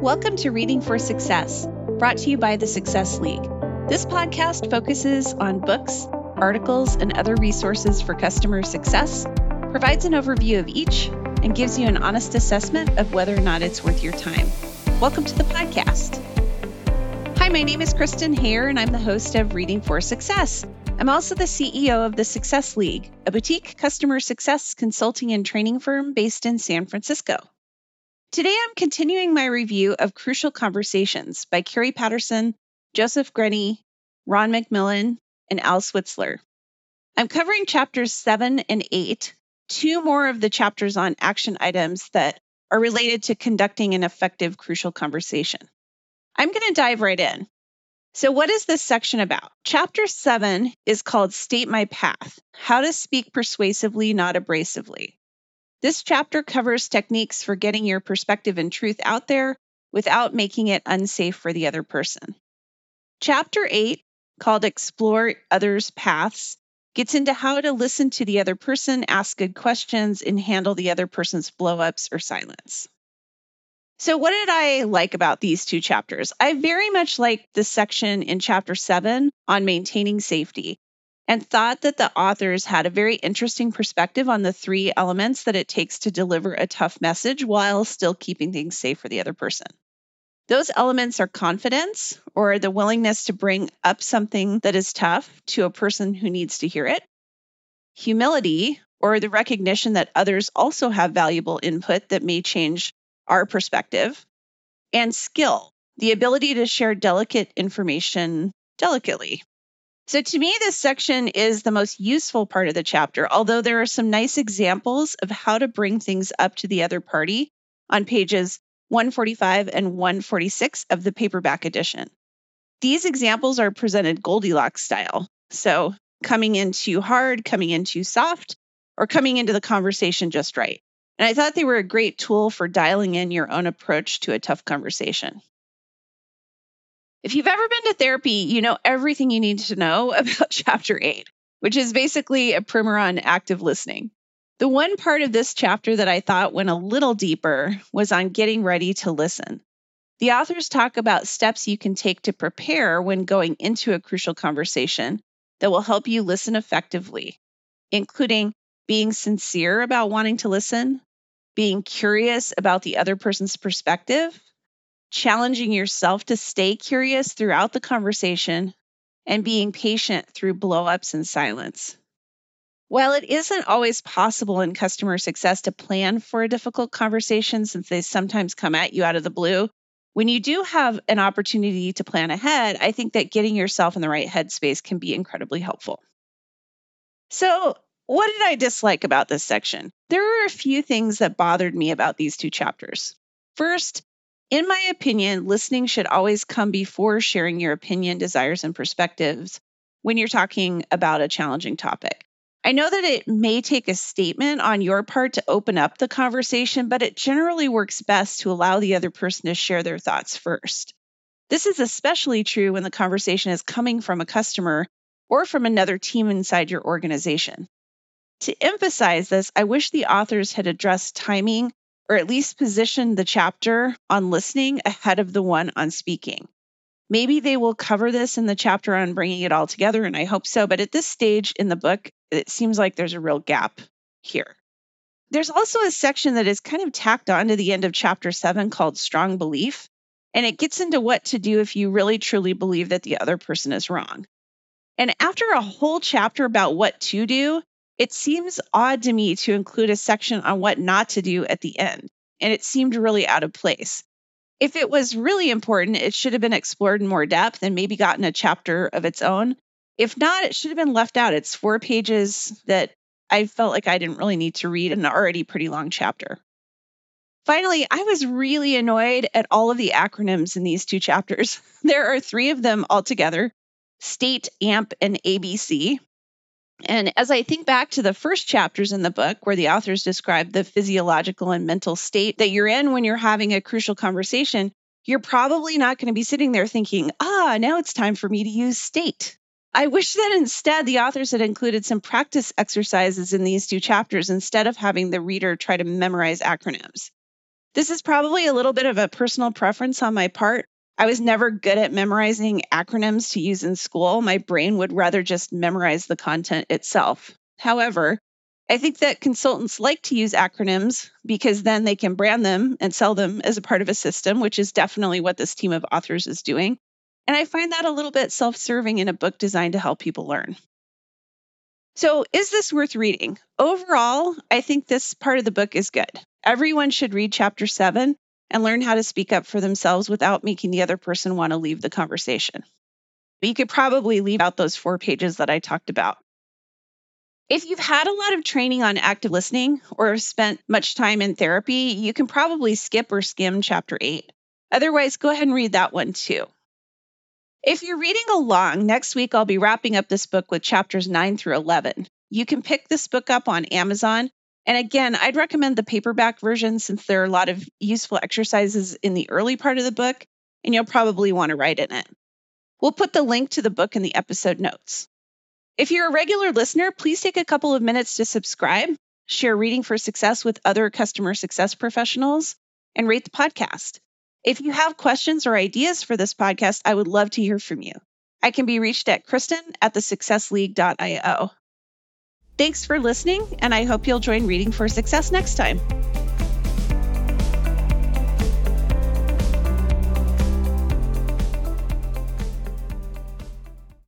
Welcome to Reading for Success, brought to you by the Success League. This podcast focuses on books, articles, and other resources for customer success, provides an overview of each, and gives you an honest assessment of whether or not it's worth your time. Welcome to the podcast. Hi, my name is Kristen Hayer, and I'm the host of Reading for Success. I'm also the CEO of the Success League, a boutique customer success consulting and training firm based in San Francisco. Today, I'm continuing my review of Crucial Conversations by Kerry Patterson, Joseph Grenny, Ron McMillan, and Al Switzler. I'm covering chapters seven and eight, two more of the chapters on action items that are related to conducting an effective crucial conversation. I'm going to dive right in. So, what is this section about? Chapter seven is called State My Path How to Speak Persuasively, Not Abrasively. This chapter covers techniques for getting your perspective and truth out there without making it unsafe for the other person. Chapter 8, called Explore Others' Paths, gets into how to listen to the other person, ask good questions, and handle the other person's blowups or silence. So, what did I like about these two chapters? I very much liked the section in chapter seven on maintaining safety and thought that the authors had a very interesting perspective on the three elements that it takes to deliver a tough message while still keeping things safe for the other person. Those elements are confidence, or the willingness to bring up something that is tough to a person who needs to hear it, humility, or the recognition that others also have valuable input that may change our perspective, and skill, the ability to share delicate information delicately. So, to me, this section is the most useful part of the chapter, although there are some nice examples of how to bring things up to the other party on pages 145 and 146 of the paperback edition. These examples are presented Goldilocks style. So, coming in too hard, coming in too soft, or coming into the conversation just right. And I thought they were a great tool for dialing in your own approach to a tough conversation. If you've ever been to therapy, you know everything you need to know about chapter eight, which is basically a primer on active listening. The one part of this chapter that I thought went a little deeper was on getting ready to listen. The authors talk about steps you can take to prepare when going into a crucial conversation that will help you listen effectively, including being sincere about wanting to listen, being curious about the other person's perspective, challenging yourself to stay curious throughout the conversation, and being patient through blowups and silence. While it isn't always possible in customer success to plan for a difficult conversation since they sometimes come at you out of the blue, when you do have an opportunity to plan ahead, I think that getting yourself in the right headspace can be incredibly helpful. So, what did I dislike about this section? There are a few things that bothered me about these two chapters. First, in my opinion, listening should always come before sharing your opinion, desires, and perspectives when you're talking about a challenging topic. I know that it may take a statement on your part to open up the conversation, but it generally works best to allow the other person to share their thoughts first. This is especially true when the conversation is coming from a customer or from another team inside your organization. To emphasize this, I wish the authors had addressed timing or at least position the chapter on listening ahead of the one on speaking. Maybe they will cover this in the chapter on bringing it all together, and I hope so. But at this stage in the book, it seems like there's a real gap here. There's also a section that is kind of tacked on to the end of chapter seven called Strong Belief, and it gets into what to do if you really truly believe that the other person is wrong. And after a whole chapter about what to do, it seems odd to me to include a section on what not to do at the end, and it seemed really out of place. If it was really important, it should have been explored in more depth and maybe gotten a chapter of its own. If not, it should have been left out. It's four pages that I felt like I didn't really need to read an already pretty long chapter. Finally, I was really annoyed at all of the acronyms in these two chapters. There are three of them altogether state, AMP, and ABC. And as I think back to the first chapters in the book, where the authors describe the physiological and mental state that you're in when you're having a crucial conversation, you're probably not going to be sitting there thinking, ah, now it's time for me to use state. I wish that instead the authors had included some practice exercises in these two chapters instead of having the reader try to memorize acronyms. This is probably a little bit of a personal preference on my part. I was never good at memorizing acronyms to use in school. My brain would rather just memorize the content itself. However, I think that consultants like to use acronyms because then they can brand them and sell them as a part of a system, which is definitely what this team of authors is doing. And I find that a little bit self serving in a book designed to help people learn. So, is this worth reading? Overall, I think this part of the book is good. Everyone should read chapter seven and learn how to speak up for themselves without making the other person want to leave the conversation. But you could probably leave out those four pages that I talked about. If you've had a lot of training on active listening or have spent much time in therapy, you can probably skip or skim chapter eight. Otherwise, go ahead and read that one too. If you're reading along, next week I'll be wrapping up this book with chapters 9 through 11. You can pick this book up on Amazon. And again, I'd recommend the paperback version since there are a lot of useful exercises in the early part of the book, and you'll probably want to write in it. We'll put the link to the book in the episode notes. If you're a regular listener, please take a couple of minutes to subscribe, share Reading for Success with other customer success professionals, and rate the podcast. If you have questions or ideas for this podcast, I would love to hear from you. I can be reached at Kristen at thesuccessleague.io. Thanks for listening, and I hope you'll join Reading for Success next time.